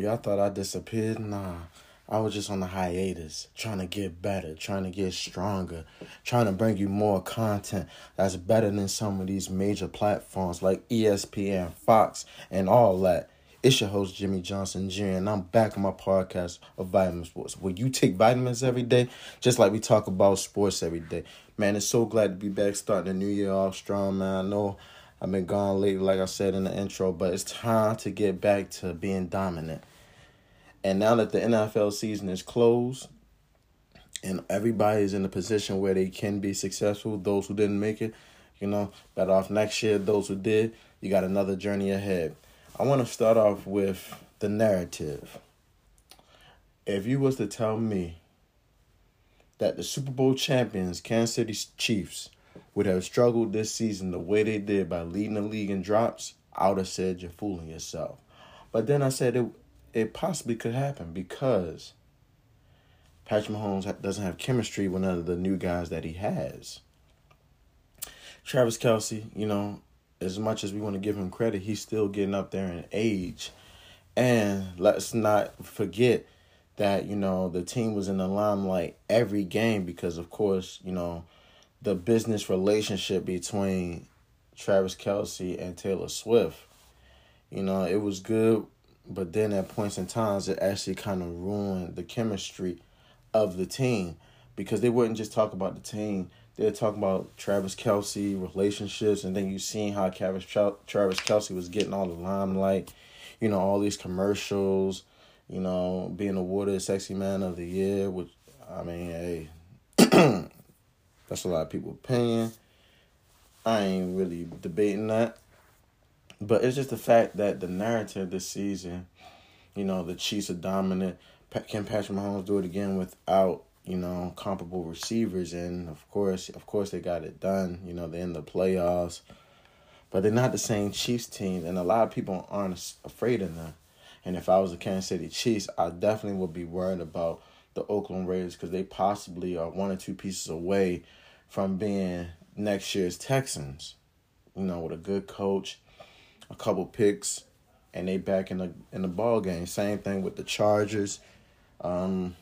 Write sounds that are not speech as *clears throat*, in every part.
y'all thought I disappeared? Nah. I was just on a hiatus, trying to get better, trying to get stronger, trying to bring you more content that's better than some of these major platforms like ESPN, Fox, and all that. It's your host, Jimmy Johnson Jr., and I'm back on my podcast of Vitamin Sports, where you take vitamins every day, just like we talk about sports every day. Man, it's so glad to be back starting the new year off strong, man. I know I've been gone lately, like I said in the intro, but it's time to get back to being dominant. And now that the NFL season is closed and everybody is in a position where they can be successful, those who didn't make it, you know, better off next year. Those who did, you got another journey ahead. I want to start off with the narrative. If you was to tell me that the Super Bowl champions, Kansas City Chiefs, would have struggled this season the way they did by leading the league in drops, I would have said you're fooling yourself. But then I said it it possibly could happen because Patrick Mahomes doesn't have chemistry with none of the new guys that he has. Travis Kelce, you know, as much as we want to give him credit, he's still getting up there in age. And let's not forget that, you know, the team was in the limelight every game because, of course, you know, the business relationship between Travis Kelce and Taylor Swift. You know, it was good but then at points in times it actually kind of ruined the chemistry of the team. Because they wouldn't just talk about the team. They'd talk about Travis Kelce relationships and then you seen how Travis Travis Kelce was getting all the limelight you know all these commercials you know being awarded sexy man of the year which I mean hey *clears throat* that's a lot of people paying I ain't really debating that but it's just the fact that the narrative this season, you know, the Chiefs are dominant. Can Patrick Mahomes do it again without you know comparable receivers? And of course, of course, they got it done. You know, they're in the playoffs, but they're not the same Chiefs team, and a lot of people aren't afraid of them. And if I was the Kansas City Chiefs, I definitely would be worried about the Oakland Raiders because they possibly are one or two pieces away from being next year's Texans. You know, with a good coach a couple picks, and they back in the in the ball game. Same thing with the Chargers. Um,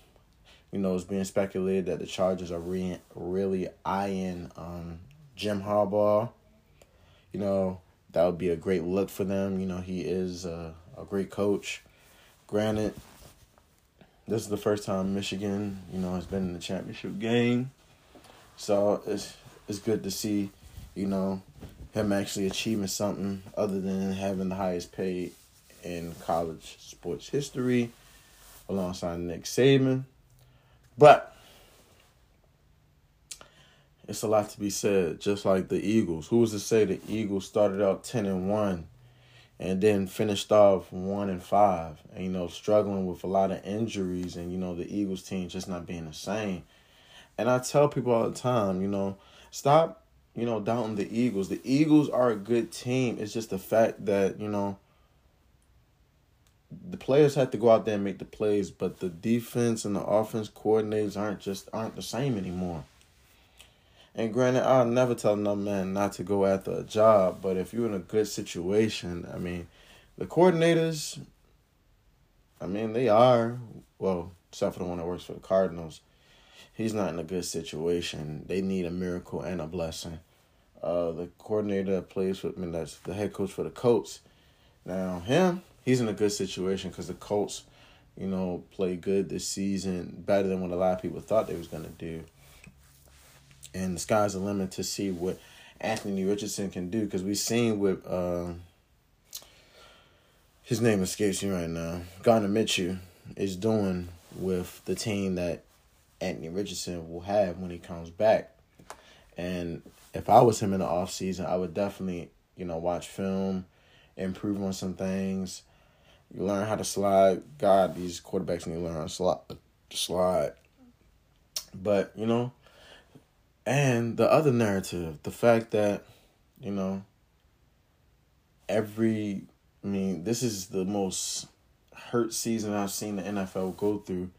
you know, it's being speculated that the Chargers are re- really eyeing um, Jim Harbaugh. You know, that would be a great look for them. You know, he is a, a great coach. Granted, this is the first time Michigan, you know, has been in the championship game. So it's it's good to see, you know, him actually achieving something other than having the highest pay in college sports history alongside Nick Saban. But it's a lot to be said, just like the Eagles. Who was to say the Eagles started out 10 and 1 and then finished off 1 and 5 and you know struggling with a lot of injuries and you know the Eagles team just not being the same. And I tell people all the time, you know, stop you know, down the Eagles. The Eagles are a good team. It's just the fact that, you know, the players have to go out there and make the plays, but the defense and the offense coordinators aren't just aren't the same anymore. And granted, I'll never tell no man not to go after a job, but if you're in a good situation, I mean, the coordinators, I mean, they are well, except for the one that works for the Cardinals. He's not in a good situation. They need a miracle and a blessing uh, the coordinator that plays with me, that's the head coach for the Colts. Now, him, he's in a good situation because the Colts, you know, play good this season, better than what a lot of people thought they was to do. And the sky's the limit to see what Anthony Richardson can do because we've seen with, uh, his name escapes me right now, Gardner Minshew is doing with the team that Anthony Richardson will have when he comes back. And if I was him in the off season, I would definitely, you know, watch film, improve on some things. You learn how to slide. God, these quarterbacks need to learn how to slide. slide. But, you know, and the other narrative, the fact that, you know, every, I mean, this is the most hurt season I've seen the NFL go through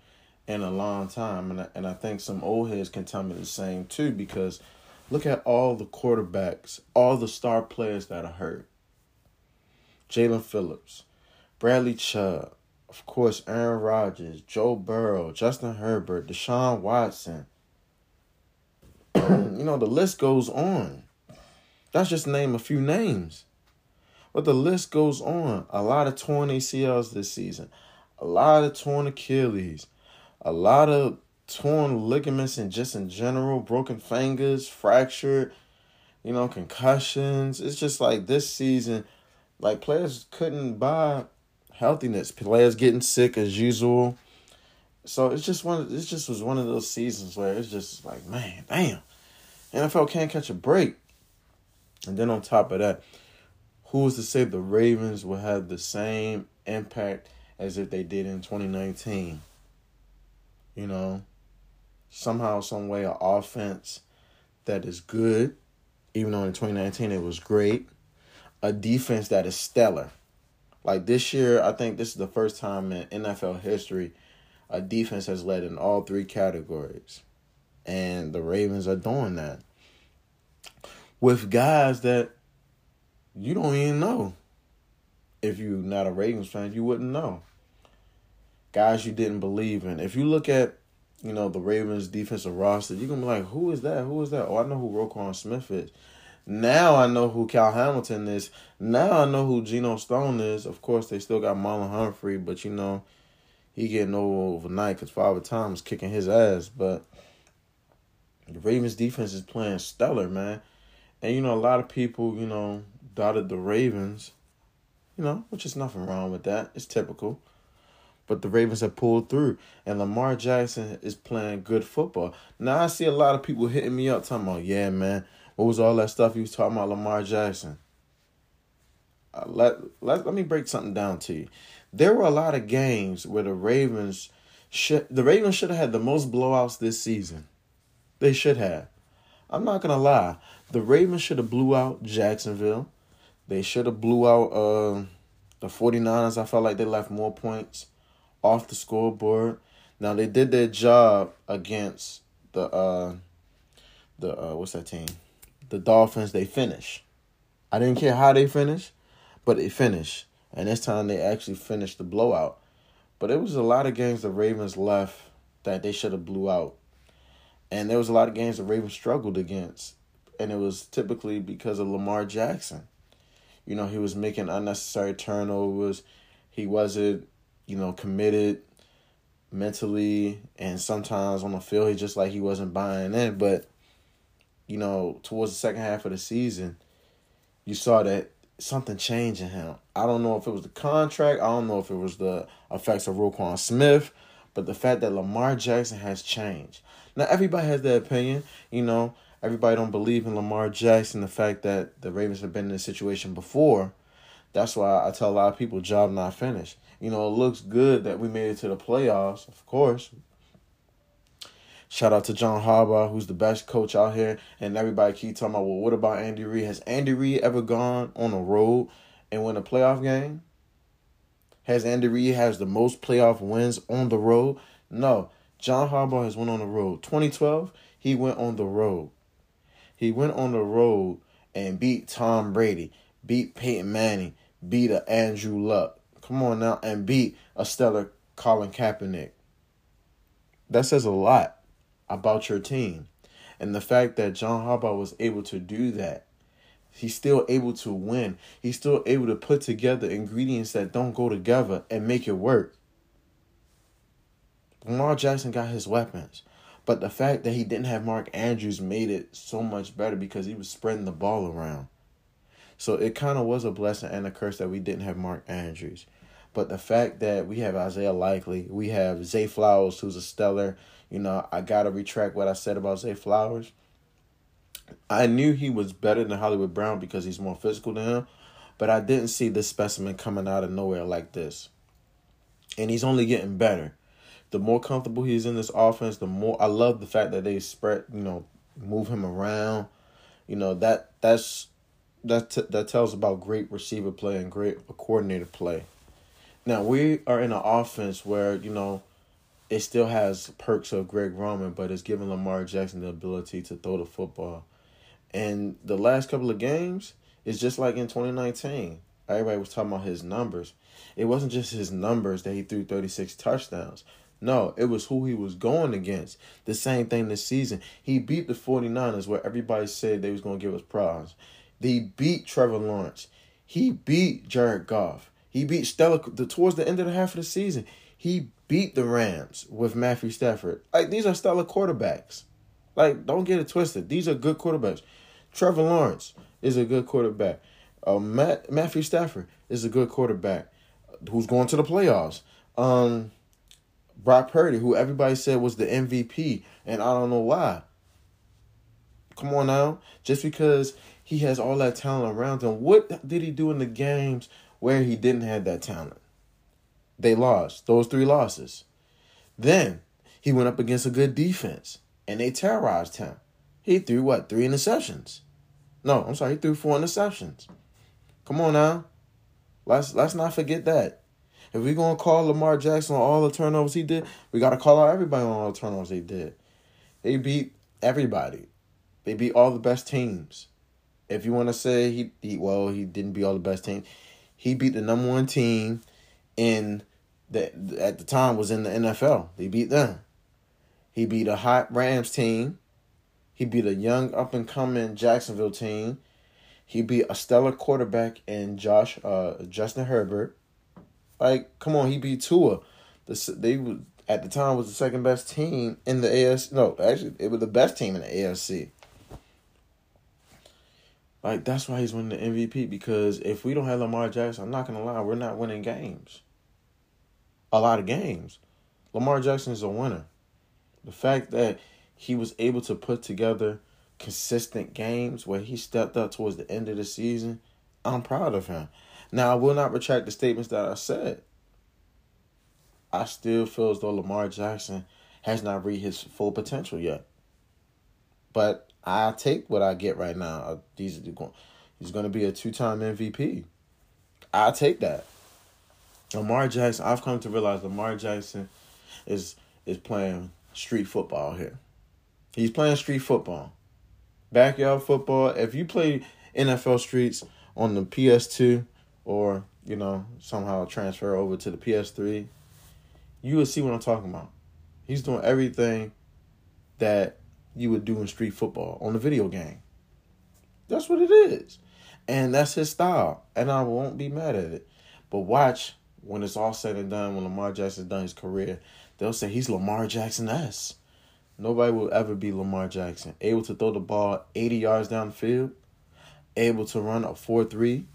in a long time. And I, and I think some old heads can tell me the same too because – Look at all the quarterbacks, all the star players that are hurt. Jaelan Phillips, Bradley Chubb, of course, Aaron Rodgers, Joe Burrow, Justin Herbert, Deshaun Watson. *clears throat* you know, the list goes on. That's just name a few names. But the list goes on. A lot of torn ACLs this season, a lot of torn Achilles, a lot of torn ligaments and just in general, broken fingers, fractured, you know, concussions. It's just like this season, like players couldn't buy healthiness. Players getting sick as usual. So it's just one. It just was one of those seasons where it's just like, man, damn, NFL can't catch a break. And then on top of that, who's to say the Ravens will have the same impact as if they did in 2019? You know, somehow, some way, an offense that is good, even though in 2019 it was great, a defense that is stellar. Like this year, I think this is the first time in NFL history a defense has led in all three categories. And the Ravens are doing that with guys that you don't even know. If you're not a Ravens fan, you wouldn't know. Guys you didn't believe in. If you look at, you know, the Ravens defensive roster, you're gonna be like, who is that? Who is that? Oh, I know who Roquan Smith is. Now I know who Cal Hamilton is. Now I know who Geno Stone is. Of course, they still got Marlon Humphrey, but you know, he getting over overnight because Father Time is kicking his ass. But the Ravens defense is playing stellar, man. And you know, a lot of people, you know, doubted the Ravens, you know, which is nothing wrong with that. It's typical. But the Ravens have pulled through, and Lamar Jackson is playing good football. Now I see a lot of people hitting me up talking about, yeah, man, what was all that stuff you was talking about Lamar Jackson? Uh, let, let let me break something down to you. There were a lot of games where the Ravens should the Ravens should have had the most blowouts this season. They should have. I'm not gonna lie. The Ravens should have blew out Jacksonville. They should have blew out uh, the 49ers. I felt like they left more points off the scoreboard. Now they did their job against the uh the uh what's that team? The Dolphins. They finished. I didn't care how they finished, but they finished. And this time they actually finished the blowout. But it was a lot of games the Ravens left that they should have blew out. And there was a lot of games the Ravens struggled against and it was typically because of Lamar Jackson. You know, he was making unnecessary turnovers. He wasn't, you know, committed mentally and sometimes on the field he just like he wasn't buying in. But, you know, towards the second half of the season, you saw that something changed in him. I don't know if it was the contract, I don't know if it was the effects of Roquan Smith, but the fact that Lamar Jackson has changed. Now everybody has their opinion, you know everybody don't believe in Lamar Jackson, the fact that the Ravens have been in this situation before. That's why I tell a lot of people job not finished. You know, it looks good that we made it to the playoffs, of course. Shout out to John Harbaugh, who's the best coach out here, and everybody keep talking about, well, what about Andy Reid? Has Andy Reid ever gone on a road and win a playoff game? Has Andy Reid has the most playoff wins on the road? No. John Harbaugh has went on the road. 2012, he went on the road. He went on the road and beat Tom Brady, beat Peyton Manning, beat a Andrew Luck. Come on now, and beat a stellar Colin Kaepernick. That says a lot about your team. And the fact that John Harbaugh was able to do that, he's still able to win. He's still able to put together ingredients that don't go together and make it work. Lamar Jackson got his weapons. But the fact that he didn't have Mark Andrews made it so much better because he was spreading the ball around. So it kind of was a blessing and a curse that we didn't have Mark Andrews. But the fact that we have Isaiah Likely, we have Zay Flowers, who's a stellar, you know, I got to retract what I said about Zay Flowers. I knew he was better than Hollywood Brown because he's more physical than him, but I didn't see this specimen coming out of nowhere like this. And he's only getting better the more comfortable he's in this offense, the more I love the fact that they spread, you know, move him around. You know that that's that t- that tells about great receiver play and great coordinator play. Now we are in an offense where you know it still has perks of Greg Roman, but it's giving Lamar Jackson the ability to throw the football. And the last couple of games is just like in 2019. everybody was talking about his numbers. It wasn't just his numbers that he threw 36 touchdowns. No, it was who he was going against. The same thing this season. He beat the 49ers where everybody said they was going to give us problems. He beat Trevor Lawrence. He beat Jared Goff. He beat Stella the, towards the end of the half of the season. He beat the Rams with Matthew Stafford. Like these are stellar quarterbacks. Like don't get it twisted. These are good quarterbacks. Trevor Lawrence is a good quarterback. Uh, Matt, Matthew Stafford is a good quarterback who's going to the playoffs. Um, Brock Purdy, who everybody said was the MVP, and I don't know why. Come on now, just because he has all that talent around him, what did he do in the games where he didn't have that talent? They lost those three losses. Then he went up against a good defense, and they terrorized him. He threw what three interceptions? No, I'm sorry, he threw four interceptions. Come on now, let's let's not forget that. If we're gonna call Lamar Jackson on all the turnovers he did, we gotta call out everybody on all the turnovers they did. They beat everybody. They beat all the best teams. If you want to say he, he, well, he didn't beat all the best teams. He beat the number one team in that at the time was in the NFL. They beat them. He beat a hot Rams team. He beat a young up and coming Jacksonville team. He beat a stellar quarterback in Josh uh Justin Herbert. Like, come on, he beat Tua. The they at the time was the second best team in the AFC. No, actually, it was the best team in the AFC. Like that's why he's winning the MVP because if we don't have Lamar Jackson, I'm not gonna lie, we're not winning games. A lot of games. Lamar Jackson is a winner. The fact that he was able to put together consistent games where he stepped up towards the end of the season, I'm proud of him. Now, I will not retract the statements that I said. I still feel as though Lamar Jackson has not reached his full potential yet. But I take what I get right now. Uh, he's going, he's going to be a two-time MVP. I take that. Lamar Jackson. I've come to realize Lamar Jackson is is playing street football here. He's playing street football, backyard football. If you play NFL streets on the PS2, or you know somehow transfer over to the PS3, you will see what I'm talking about. He's doing everything that you would do in street football on the video game. That's what it is. And that's his style. And I won't be mad at it. But watch when it's all said and done, when Lamar Jackson's done his career, they'll say he's Lamar Jackson S. Nobody will ever be Lamar Jackson. Able to throw the ball 80 yards down the field, able to run a 4 3,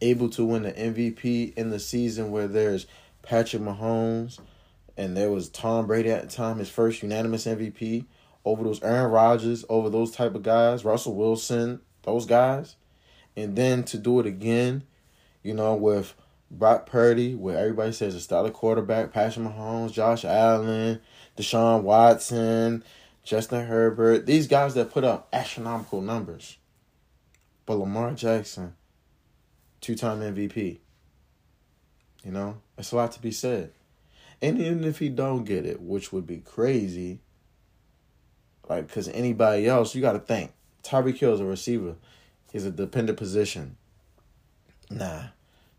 able to win the MVP in the season where there's Patrick Mahomes and there was Tom Brady at the time, his first unanimous MVP over those Aaron Rodgers, over those type of guys, Russell Wilson, those guys. And then to do it again, you know, with Brock Purdy, where everybody says a stellar quarterback, Patrick Mahomes, Josh Allen, Deshaun Watson, Justin Herbert, these guys that put up astronomical numbers. But Lamar Jackson two time MVP. You know, it's a lot to be said. And even if he don't get it, which would be crazy, like because anybody else, you got to think Tyreek Hill is a receiver. He's a dependent position. Nah,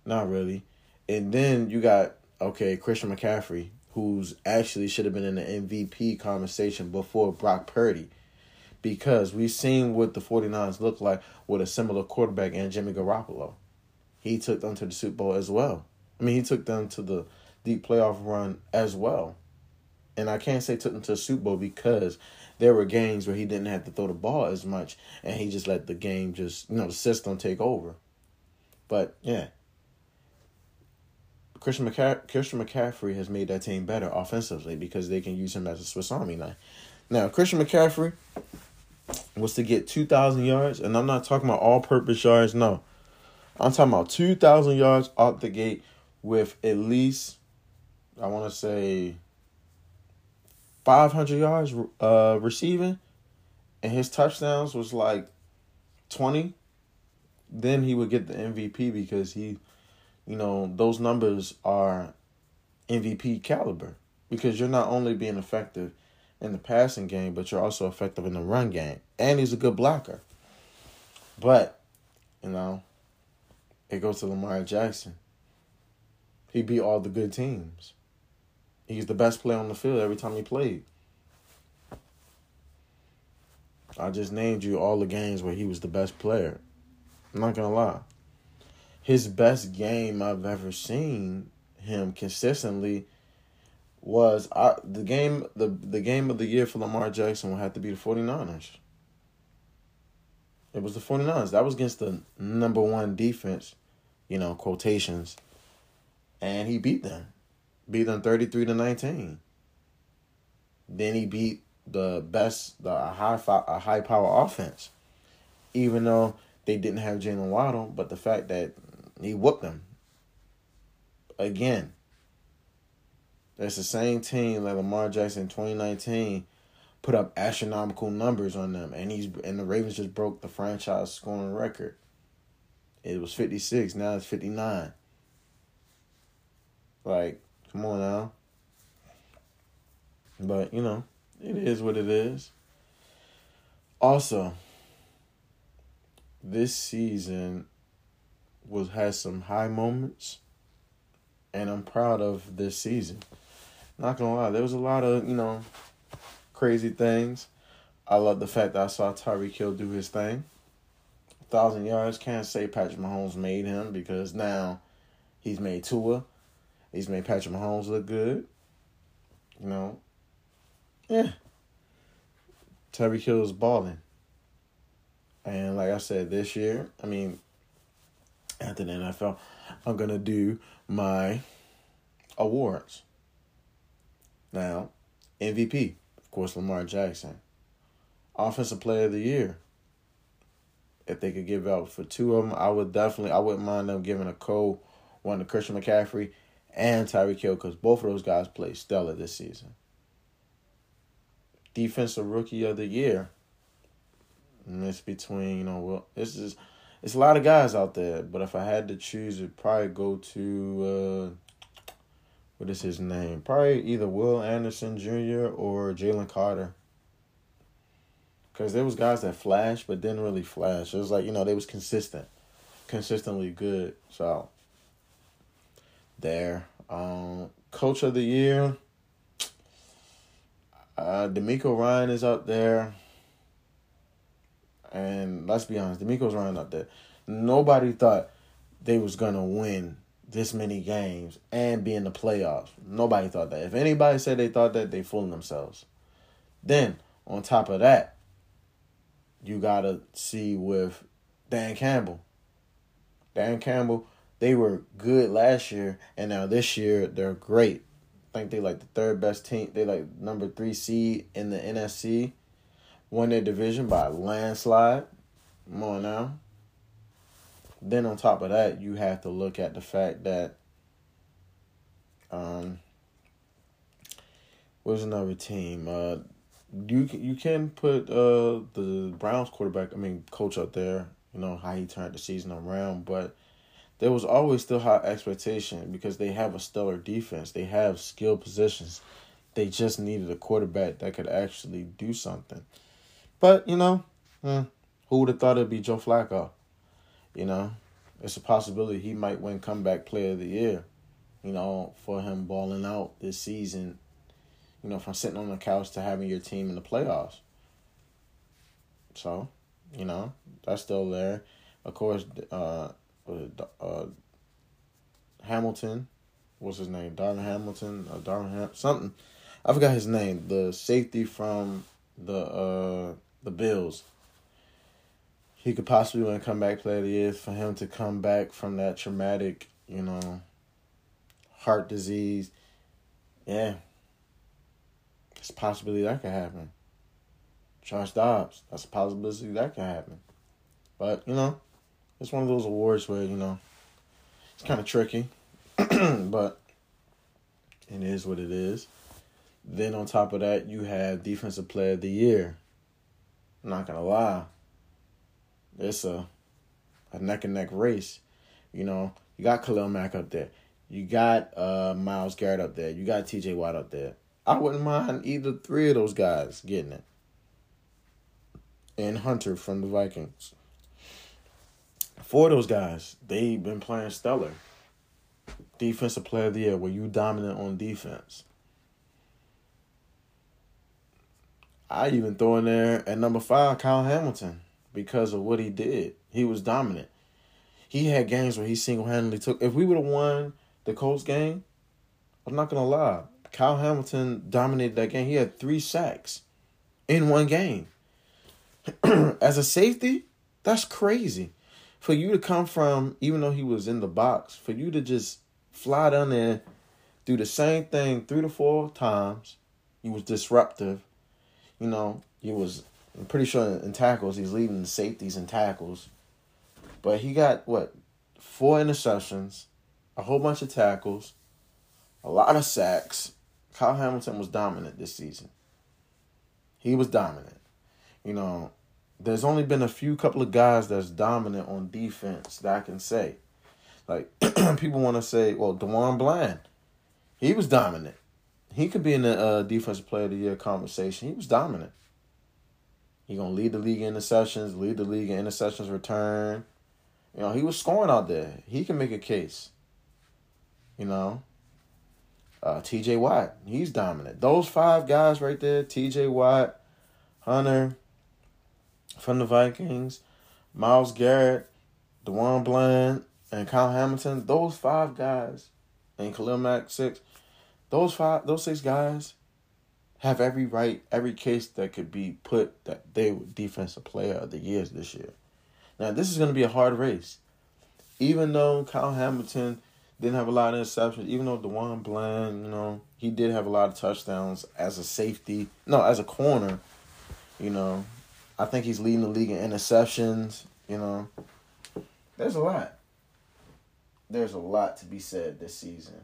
not really. And then you got okay Christian McCaffrey, who's actually should have been in the MVP conversation before Brock Purdy. Because we've seen what the 49ers look like with a similar quarterback and Jimmy Garoppolo he took them to the Super Bowl as well. I mean, he took them to the deep playoff run as well. And I can't say took them to the Super Bowl because there were games where he didn't have to throw the ball as much and he just let the game just, you know, the system take over. But yeah. Christian, McCa- Christian McCaffrey has made that team better offensively because they can use him as a Swiss Army knife. Now, Christian McCaffrey was to get 2,000 yards, and I'm not talking about all purpose yards, no. I'm talking about 2,000 yards out the gate with at least, I want to say, 500 yards uh, receiving, and his touchdowns was like 20. Then he would get the MVP because he, you know, those numbers are MVP caliber because you're not only being effective in the passing game, but you're also effective in the run game. And he's a good blocker. But, you know, It goes to Lamar Jackson. He beat all the good teams. He's the best player on the field every time he played. I just named you all the games where he was the best player. I'm not gonna lie. His best game I've ever seen him consistently was I, the game the the game of the year for Lamar Jackson will have to be the 49ers. It was the 49ers. That was against the number one defense, you know, quotations. And he beat them. Beat them 33 to 19. Then he beat the best, the high a high power offense. Even though they didn't have Jaylen Waddle, but the fact that he whooped them. Again, that's the same team that Lamar Jackson in 2019 put up astronomical numbers on them, and he's and the Ravens just broke the franchise scoring record. It was 56, now it's 59. Like, come on now. But, you know, it is what it is. Also, this season was has some high moments, and I'm proud of this season. Not gonna lie, there was a lot of you know crazy things. I love the fact that I saw Tyreek Hill do his thing. A thousand yards. Can't say Patrick Mahomes made him because now he's made Tua. He's made Patrick Mahomes look good. You know. Yeah. Tyreek Hill is balling. And like I said, this year, I mean, after the NFL, I'm gonna do my awards. Now, MVP, of course, Lamar Jackson. Offensive Player of the Year. If they could give out for two of them, I would definitely. I wouldn't mind them giving a co one to Christian McCaffrey and Tyreek Hill because both of those guys played stellar this season. Defensive Rookie of the Year. And it's between you know well, this is it's a lot of guys out there, but if I had to choose, it'd probably go to uh, what is his name? Probably either Will Anderson Jr. or Jalen Carter. Cause there was guys that flashed but didn't really flash. It was like you know they was consistent, consistently good. So there, um, coach of the year. Uh, DeMeco Ryan is up there. And let's be honest, DeMeco's Ryan up there. Nobody thought they was gonna win this many games and be in the playoffs. Nobody thought that. If anybody said they thought that, they fooling themselves. Then on top of that, you gotta see with Dan Campbell. Dan Campbell, they were good last year, and now this year they're great. I think they like the third best team. They like number three seed in the NFC won their division by a landslide. Come on now. Then on top of that, you have to look at the fact that um what's another team? Uh you you can put uh the Browns quarterback, I mean coach up there, you know, how he turned the season around, but there was always still high expectation because they have a stellar defense. They have skilled positions. They just needed a quarterback that could actually do something. But, you know, eh, who would have thought it'd be Joe Flacco? You know, it's a possibility he might win comeback player of the year, you know, for him balling out this season, you know, from sitting on the couch to having your team in the playoffs. So, you know, that's still there. Of course, uh, uh, Hamilton, what's his name? Darvin Hamilton, uh, Darvin Ham- something. I forgot his name. The safety from the uh the Bills. He could possibly win comeback player of the year for him to come back from that traumatic, you know, heart disease. Yeah. It's possibility that could happen. Josh Dobbs, that's a possibility that could happen. But, you know, it's one of those awards where, you know, it's kind of tricky. *clears throat* but it is what it is. Then on top of that, you have Defensive Player of the Year. I'm not gonna lie. It's a a neck and neck race. You know, you got Khalil Mack up there. You got uh Myles Garrett up there. You got TJ Watt up there. I wouldn't mind either three of those guys getting it. And Hunter from the Vikings. Four of those guys, they've been playing stellar. Defensive player of the year, were you dominant on defense? I even throw in there at number five, Kyle Hamilton, because of what he did. He was dominant. He had games where he single handedly took. If we would have won the Colts game, I'm not gonna lie. Kyle Hamilton dominated that game. He had three sacks in one game. *clears throat* As a safety, that's crazy. For you to come from, even though he was in the box, for you to just fly down there, do the same thing three to four times. He was disruptive. You know, he was. I'm pretty sure in tackles he's leading the safeties and tackles. But he got what four interceptions, a whole bunch of tackles, a lot of sacks. Kyle Hamilton was dominant this season. He was dominant. You know, there's only been a few couple of guys that's dominant on defense that I can say. Like *clears throat* people want to say, well, DeJuan Bland, he was dominant. He could be in the uh, defensive player of the year conversation. He was dominant. He gonna lead the league in interceptions, lead the league in interceptions return. You know, he was scoring out there. He can make a case. You know. Uh, T.J. Watt, he's dominant. Those five guys right there, T.J. Watt, Hunter from the Vikings, Myles Garrett, DeJuan Bland, and Kyle Hamilton. Those five guys, and Khalil Mack six. Those five, those six guys have every right, every case that could be put that they were defensive player of the years this year. Now this is going to be a hard race, even though Kyle Hamilton didn't have a lot of interceptions. Even though DeJuan Bland, you know, he did have a lot of touchdowns as a safety. No, as a corner, you know, I think he's leading the league in interceptions. You know, there's a lot. There's a lot to be said this season,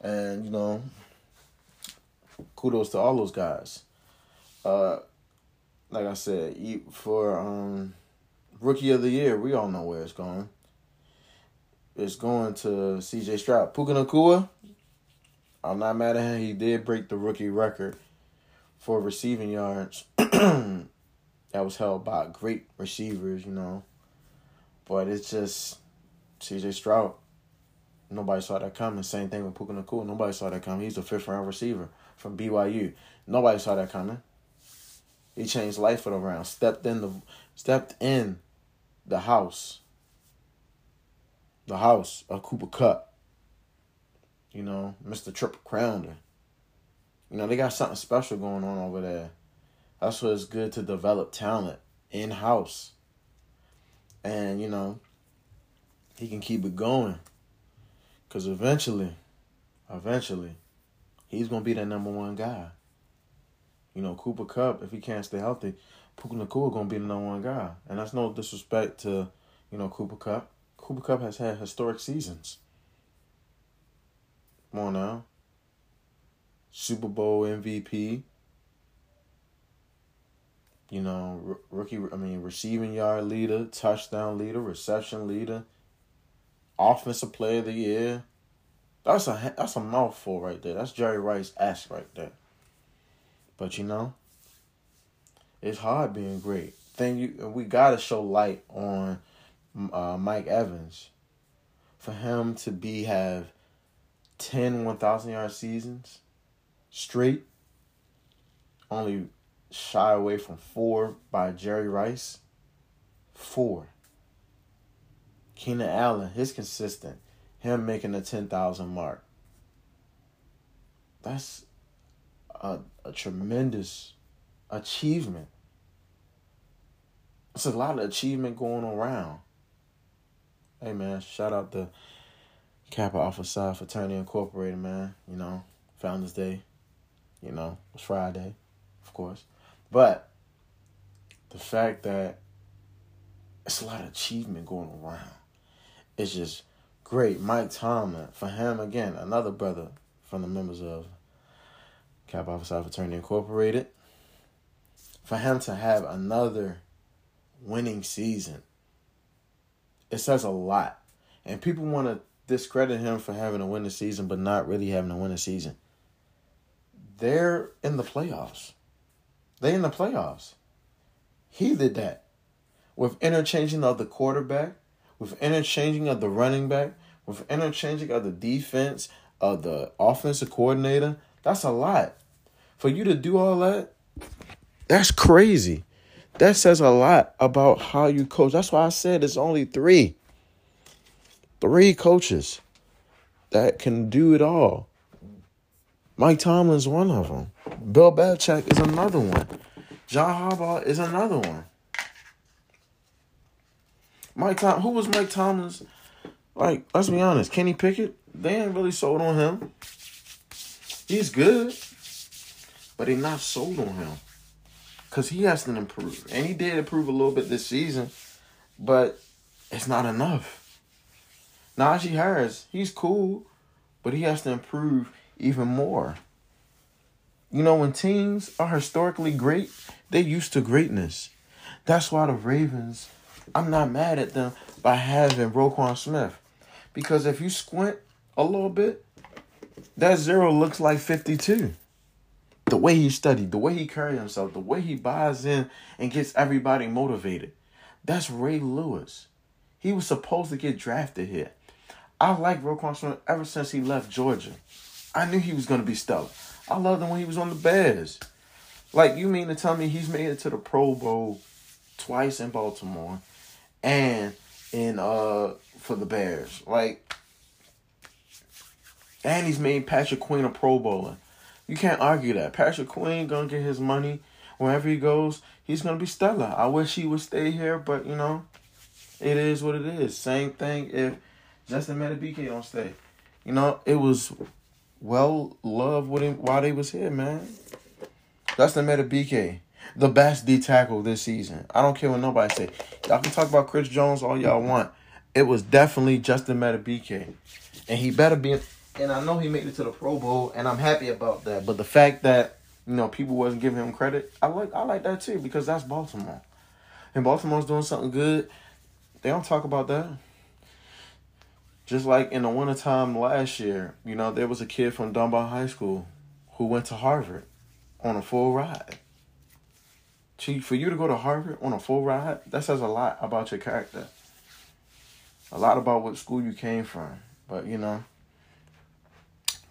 and you know, kudos to all those guys. Uh, like I said, for um Rookie of the year, we all know where it's going. It's going to CJ Stroud. Puka Nacua, I'm not mad at him. He did break the rookie record for receiving yards. *clears throat* that was held by great receivers, you know. But it's just CJ Stroud. Nobody saw that coming. Same thing with Puka Nacua. Nobody saw that coming. He's a fifth round receiver from BYU. Nobody saw that coming. He changed life for the round. Stepped in the stepped in the house. The house of Cooper Kupp. You know, Mr. Triple Crowner. You know, they got something special going on over there. That's why it's good to develop talent in house. And, you know, he can keep it going. Because eventually, eventually, he's going to be that number one guy. You know, Cooper Kupp, if he can't stay healthy, Puka Nacua gonna be the number one guy, and that's no disrespect to, you know, Cooper Kupp. Cooper Kupp has had historic seasons. Come on now. Super Bowl MVP. You know, rookie. I mean, receiving yard leader, touchdown leader, reception leader, offensive player of the year. That's a that's a mouthful right there. That's Jerry Rice ass right there. But you know, it's hard being great. Then you we gotta show light on uh, Mike Evans for him to be have 10 1000 yard seasons straight only shy away from four by Jerry Rice four Keenan Allen his consistent him making the 10,000 mark that's a, a tremendous achievement. It's a lot of achievement going around. Hey man, shout out to Kappa Alpha Psi Fraternity Incorporated, man. You know, Founders Day. You know, it's Friday, of course. But the fact that it's a lot of achievement going around. It's just great. Mike Tomlin, for him again, another brother from the members of Cap Psi Fraternity Incorporated for him to have another winning season, it says a lot. And people want to discredit him for having a winning season, but not really having a winning season. They're in the playoffs. They in the playoffs. He did that with interchanging of the quarterback, with interchanging of the running back, with interchanging of the defense, of the offensive coordinator. That's a lot. For you to do all that, that's crazy. That says a lot about how you coach. That's why I said it's only three. Three coaches that can do it all. Mike Tomlin's one of them. Bill Belichick is another one. John Harbaugh is another one. Mike Tom, who was Mike Thomas? Like, let's be honest, Kenny Pickett. They ain't really sold on him. He's good, but they not sold on him because he has to improve, and he did improve a little bit this season, but it's not enough. Najee Harris, he's cool, but he has to improve even more. You know, when teams are historically great, they're used to greatness. That's why the Ravens, I'm not mad at them by having Roquan Smith. Because if you squint a little bit, that zero looks like 52. The way he studied, the way he carries himself, the way he buys in and gets everybody motivated. That's Ray Lewis. He was supposed to get drafted here. I like Roquan Smith ever since he left Georgia. I knew he was going to be stellar. I loved him when he was on the Bears. Like, you mean to tell me he's made it to the Pro Bowl twice in Baltimore and in uh for the Bears. Like and he's made Patrick Queen a Pro Bowler. You can't argue that. Patrick Queen gonna get his money wherever he goes. He's gonna be stellar. I wish he would stay here, but you know, it is what it is. Same thing if Justin Madubuike don't stay. You know, it was well loved while they was here, man. Justin BK. the best D tackle this season. I don't care what nobody say. Y'all can talk about Chris Jones all y'all want. It was definitely Justin Madubuike, and he better be. And I know he made it to the Pro Bowl, and I'm happy about that. But the fact that you know people wasn't giving him credit, I like I like that too because that's Baltimore, and Baltimore's doing something good. They don't talk about that. Just like in the wintertime last year, you know, there was a kid from Dunbar High School who went to Harvard on a full ride. For you to go to Harvard on a full ride, that says a lot about your character. A lot about what school you came from. But, you know,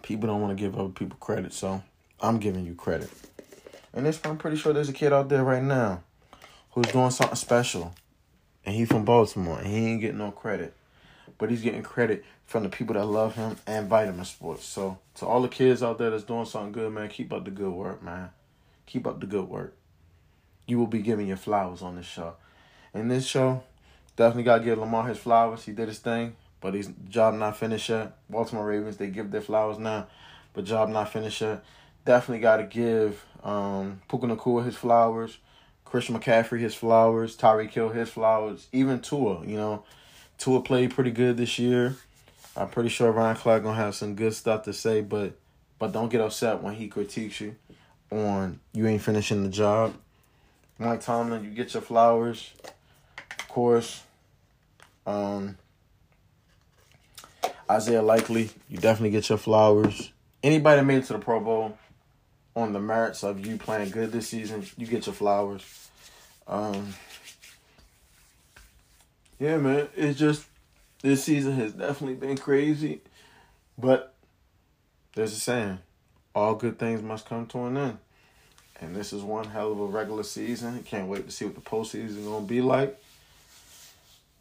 people don't want to give other people credit, so I'm giving you credit. And this, I'm pretty sure there's a kid out there right now who's doing something special. And he's from Baltimore, and he ain't getting no credit but he's getting credit from the people that love him and Vitamin Sports. So to all the kids out there that's doing something good, man, keep up the good work, man. Keep up the good work. You will be giving your flowers on this show. In this show, definitely gotta give Lamar his flowers. He did his thing, but his job not finished yet. Baltimore Ravens, they give their flowers now, but job not finished yet. Definitely gotta give um Puka Nacua his flowers. Christian McCaffrey his flowers, Tyreek Hill his flowers, even Tua, you know. Tua played pretty good this year. I'm pretty sure Ryan Clark gonna have some good stuff to say, but but don't get upset when he critiques you on you ain't finishing the job. Mike Tomlin, you get your flowers. Of course. Um Isaiah Likely, you definitely get your flowers. Anybody that made it to the Pro Bowl on the merits of you playing good this season, you get your flowers. Um yeah, man, it's just this season has definitely been crazy, but there's a saying: all good things must come to an end. And this is one hell of a regular season. Can't wait to see what the postseason gonna be like.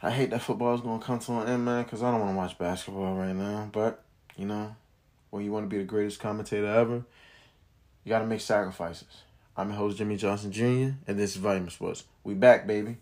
I hate that football is gonna come to an end, man, because I don't want to watch basketball right now. But you know, when you want to be the greatest commentator ever, you gotta make sacrifices. I'm your host Jimmy Johnson Jr. and this is Volume Sports. We back, baby.